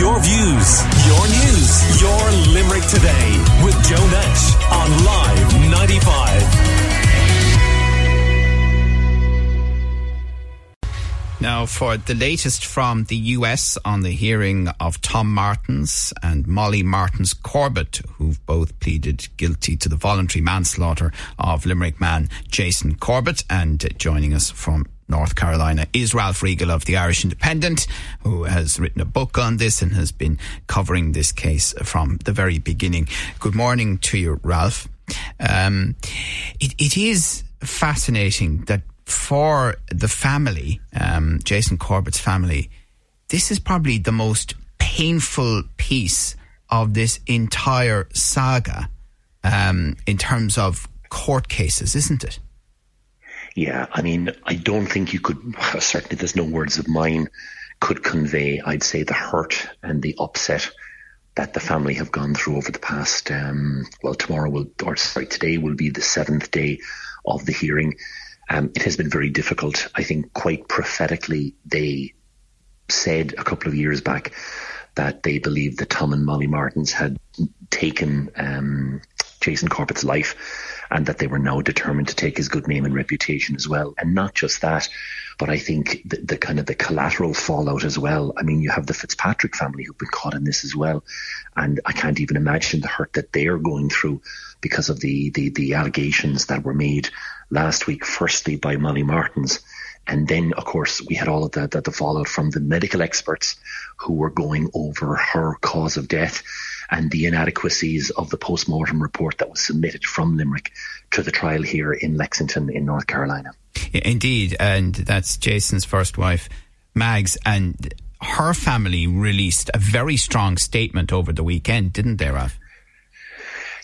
Your views, your news, your Limerick today with Joe Nash on Live 95. Now, for the latest from the US on the hearing of Tom Martens and Molly Martens Corbett, who've both pleaded guilty to the voluntary manslaughter of Limerick man Jason Corbett, and joining us from North Carolina is Ralph Riegel of the Irish Independent, who has written a book on this and has been covering this case from the very beginning. Good morning to you, Ralph. Um, it, it is fascinating that for the family, um, Jason Corbett's family, this is probably the most painful piece of this entire saga um, in terms of court cases, isn't it? Yeah, I mean, I don't think you could, certainly there's no words of mine could convey, I'd say, the hurt and the upset that the family have gone through over the past, um, well, tomorrow will, or sorry, today will be the seventh day of the hearing. Um, it has been very difficult. I think quite prophetically, they said a couple of years back that they believed that Tom and Molly Martens had taken um, Jason Corbett's life and that they were now determined to take his good name and reputation as well. And not just that, but I think the, the, kind of the collateral fallout as well. I mean, you have the Fitzpatrick family who've been caught in this as well, and I can't even imagine the hurt that they're going through because of the the, the allegations that were made last week. Firstly, by Molly Martens. And then, of course, we had all of the, the, the fallout from the medical experts who were going over her cause of death and the inadequacies of the post-mortem report that was submitted from Limerick to the trial here in Lexington in North Carolina. Indeed, and that's Jason's first wife, Mags, and her family released a very strong statement over the weekend, didn't they, Ralph?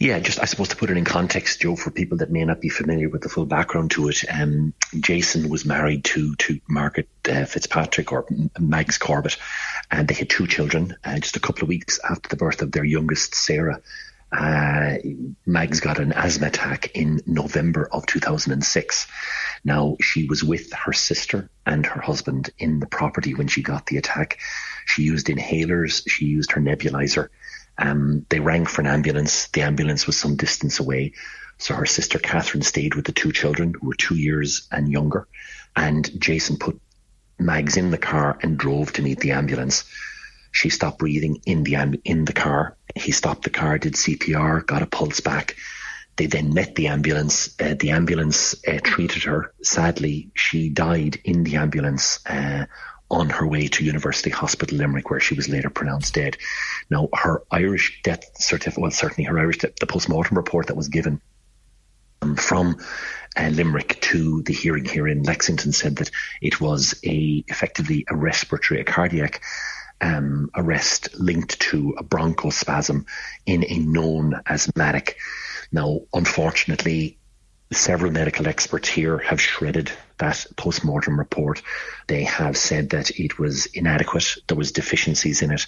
Yeah, just I suppose to put it in context, Joe, for people that may not be familiar with the full background to it, um, Jason was married to to Margaret uh, Fitzpatrick or Mags Corbett, and they had two children. Uh, just a couple of weeks after the birth of their youngest, Sarah, uh, Mags got an asthma attack in November of 2006. Now, she was with her sister and her husband in the property when she got the attack. She used inhalers, she used her nebulizer, um, they rang for an ambulance. The ambulance was some distance away. So her sister Catherine stayed with the two children who were two years and younger. And Jason put Mags in the car and drove to meet the ambulance. She stopped breathing in the in the car. He stopped the car, did CPR, got a pulse back. They then met the ambulance. Uh, the ambulance uh, treated her. Sadly, she died in the ambulance uh, on her way to University Hospital Limerick, where she was later pronounced dead. Now, her Irish death certificate, well, certainly her Irish death, the post-mortem report that was given um, from uh, Limerick to the hearing here in Lexington said that it was a effectively a respiratory, a cardiac um, arrest linked to a bronchospasm in a known asthmatic. Now, unfortunately, several medical experts here have shredded that post-mortem report. They have said that it was inadequate. There was deficiencies in it.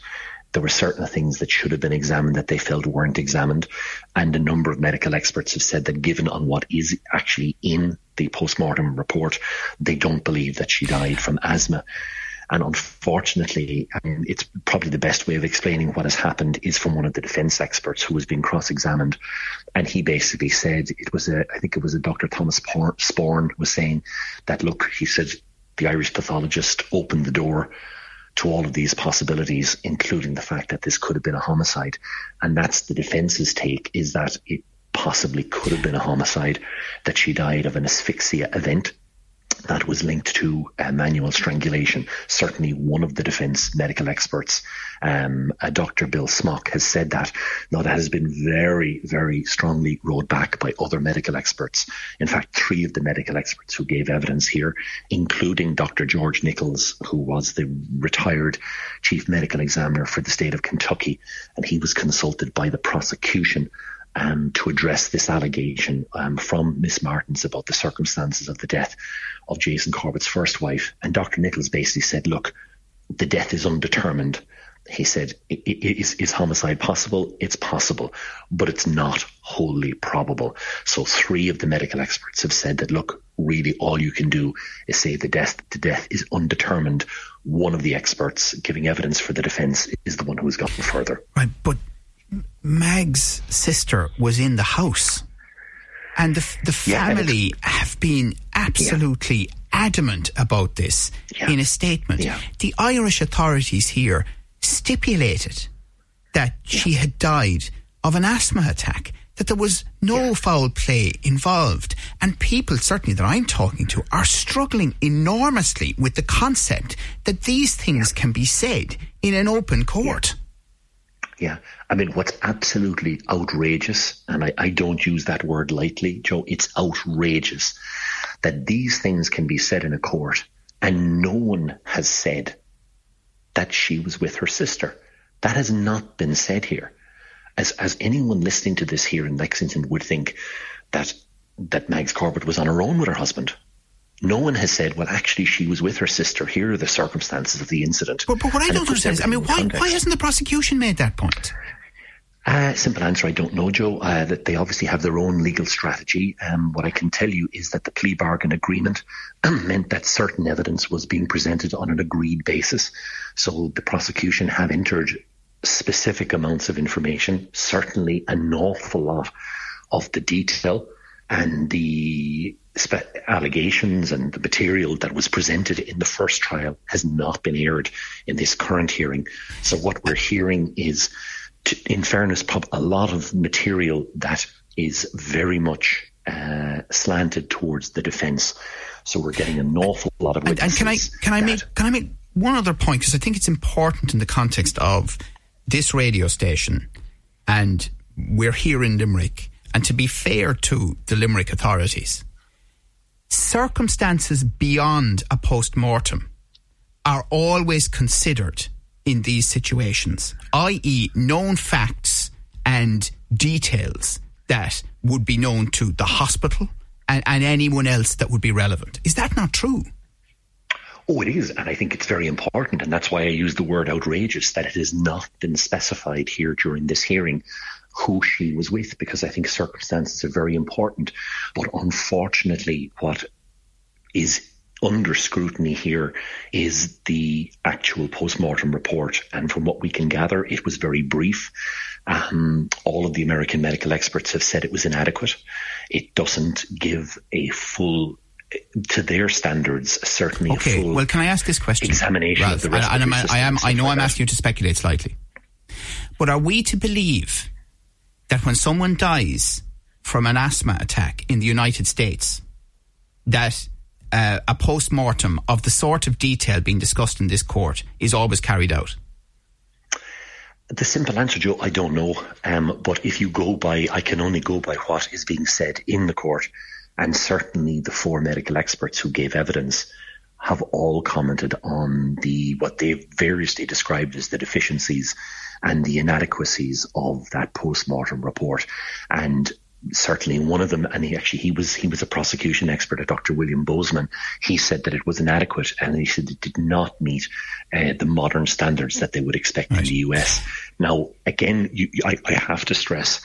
There were certain things that should have been examined that they felt weren't examined. And a number of medical experts have said that given on what is actually in the post-mortem report, they don't believe that she died from asthma. And unfortunately, I mean, it's probably the best way of explaining what has happened is from one of the defense experts who was being cross-examined. And he basically said it was a, I think it was a Dr. Thomas Sporn was saying that, look, he said the Irish pathologist opened the door to all of these possibilities, including the fact that this could have been a homicide. And that's the defense's take is that it possibly could have been a homicide, that she died of an asphyxia event that was linked to uh, manual strangulation. Certainly, one of the defence medical experts, um, uh, Dr. Bill Smock, has said that. Now, that has been very, very strongly rolled back by other medical experts. In fact, three of the medical experts who gave evidence here, including Dr. George Nichols, who was the retired chief medical examiner for the state of Kentucky, and he was consulted by the prosecution um, to address this allegation um, from Miss Martens about the circumstances of the death of Jason Corbett's first wife. And Dr. Nichols basically said, look, the death is undetermined. He said, is, is homicide possible? It's possible, but it's not wholly probable. So three of the medical experts have said that, look, really all you can do is say the death, the death is undetermined. One of the experts giving evidence for the defence is the one who has gone further. Right, but Mag's sister was in the house. And the, the family yeah, have been absolutely yeah. adamant about this yeah. in a statement. The Irish authorities here stipulated that she had died of an asthma attack, that there was no foul play involved. And people, certainly that I'm talking to, are struggling enormously with the concept that these things can be said in an open court. Yeah. I mean, what's absolutely outrageous, and I, I don't use that word lightly, Joe, it's outrageous that these things can be said in a court and no one has said that she was with her sister. That has not been said here. As, as anyone listening to this here in Lexington would think that, that Mags Corbett was on her own with her husband no one has said, well, actually, she was with her sister. Here are the circumstances of the incident. But, but what I don't understand is, I mean, why, why hasn't the prosecution made that point? Uh, simple answer, I don't know, Joe. Uh, that they obviously have their own legal strategy. Um, what I can tell you is that the plea bargain agreement meant that certain evidence was being presented on an agreed basis. So the prosecution have entered specific amounts of information, certainly an awful lot of the detail and the spe- allegations and the material that was presented in the first trial has not been aired in this current hearing. So what we're hearing is, to, in fairness, a lot of material that is very much uh, slanted towards the defence. So we're getting an awful lot of. And, and can I can I make can I make one other point because I think it's important in the context of this radio station, and we're here in Limerick and to be fair to the Limerick authorities, circumstances beyond a post mortem are always considered in these situations, i.e., known facts and details that would be known to the hospital and, and, anyone else that would be relevant. Is that not true? Oh, it is. And I think it's very important. And that's why I use the word outrageous that it has not been specified here during this hearing who she was with because I think circumstances are very important. But unfortunately, what is under scrutiny here is the actual post-mortem report. And from what we can gather, it was very brief. Um, all of the American medical experts have said it was inadequate. It doesn't give a full to their standards, certainly. Okay. well, can I ask this question? Examination Ralph, of the and, and I am. I know like I'm that. asking you to speculate slightly, but are we to believe that when someone dies from an asthma attack in the United States, that uh, a post mortem of the sort of detail being discussed in this court is always carried out? The simple answer, Joe, I don't know. Um, but if you go by, I can only go by what is being said in the court. And certainly the four medical experts who gave evidence have all commented on the what they've variously described as the deficiencies and the inadequacies of that post-mortem report. And certainly one of them, and he actually he was he was a prosecution expert, a Dr. William Bozeman. He said that it was inadequate, and he said it did not meet uh, the modern standards that they would expect right. in the US. Now, again, you, I, I, have to stress,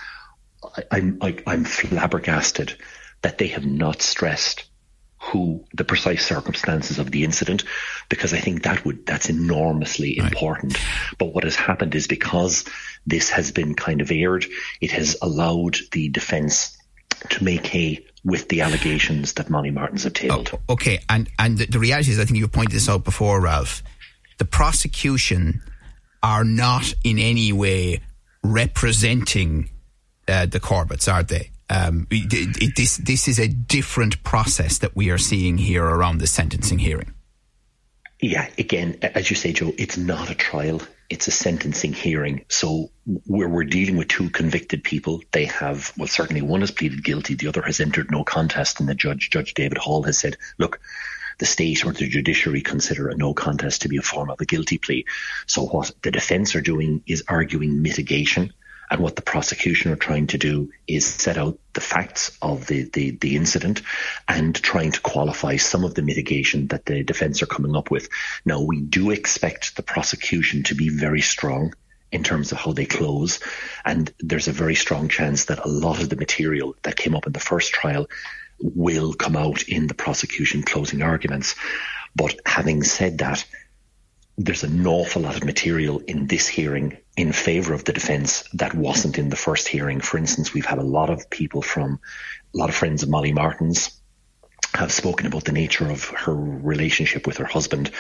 I, I'm I, I'm flabbergasted that they have not stressed who the precise circumstances of the incident because I think that would that's enormously right. important. But what has happened is because this has been kind of aired, it has allowed the defence to make hay with the allegations that Molly Martens have tabled. Oh, okay, and and the, the reality is, I think you pointed this out before, Ralph. The prosecution are not in any way representing uh, the Corbetts, are they? Um, it, it, this this is a different process that we are seeing here around the sentencing hearing. Yeah, again, as you say, Joe, it's not a trial; it's a sentencing hearing. So where we're dealing with two convicted people, they have well, certainly one has pleaded guilty, the other has entered no contest, and the judge, Judge David Hall, has said, "Look." The state or the judiciary consider a no contest to be a form of a guilty plea. So what the defence are doing is arguing mitigation And what the prosecution are trying to do is set out the facts of the, the, the incident and trying to qualify some of the mitigation that the defense are coming up with. Now, we do expect the prosecution to be very strong in terms of how they close. And there's a very strong chance that a lot of the material that came up in the first trial will come out in the prosecution closing arguments. But having said that, there's an awful lot of material in this hearing in favour of the defence that wasn't in the first hearing. For instance, we've had a lot of people from a lot of friends of Molly Martens have spoken about the nature of her relationship with her husband.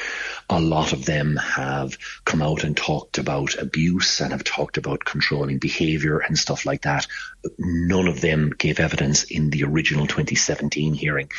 A lot of them have come out and talked about abuse and have talked about controlling behavior and stuff like that. None of them gave evidence in the original 2017 hearing.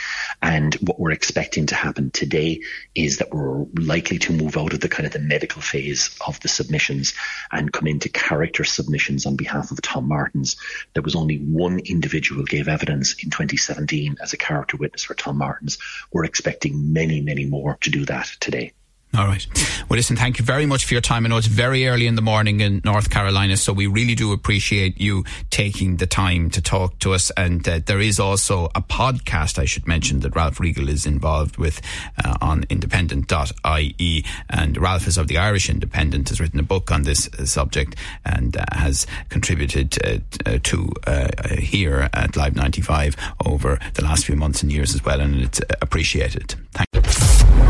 And what we're expecting to happen today is that we're likely to move out of the kind of the medical phase of the submissions and come into character submissions on behalf of Tom Martens. There was only one individual gave evidence in 2017 as a character witness for Tom Martens. We're expecting many, many more to do that today. All right. Well, listen, thank you very much for your time. I know it's very early in the morning in North Carolina, so we really do appreciate you taking the time to talk to us. And uh, there is also a podcast, I should mention, that Ralph Riegel is involved with uh, on independent.ie. And Ralph is of the Irish Independent, has written a book on this uh, subject and uh, has contributed uh, uh, to here at Live 95 over the last few months and years as well. And it's appreciated. Thank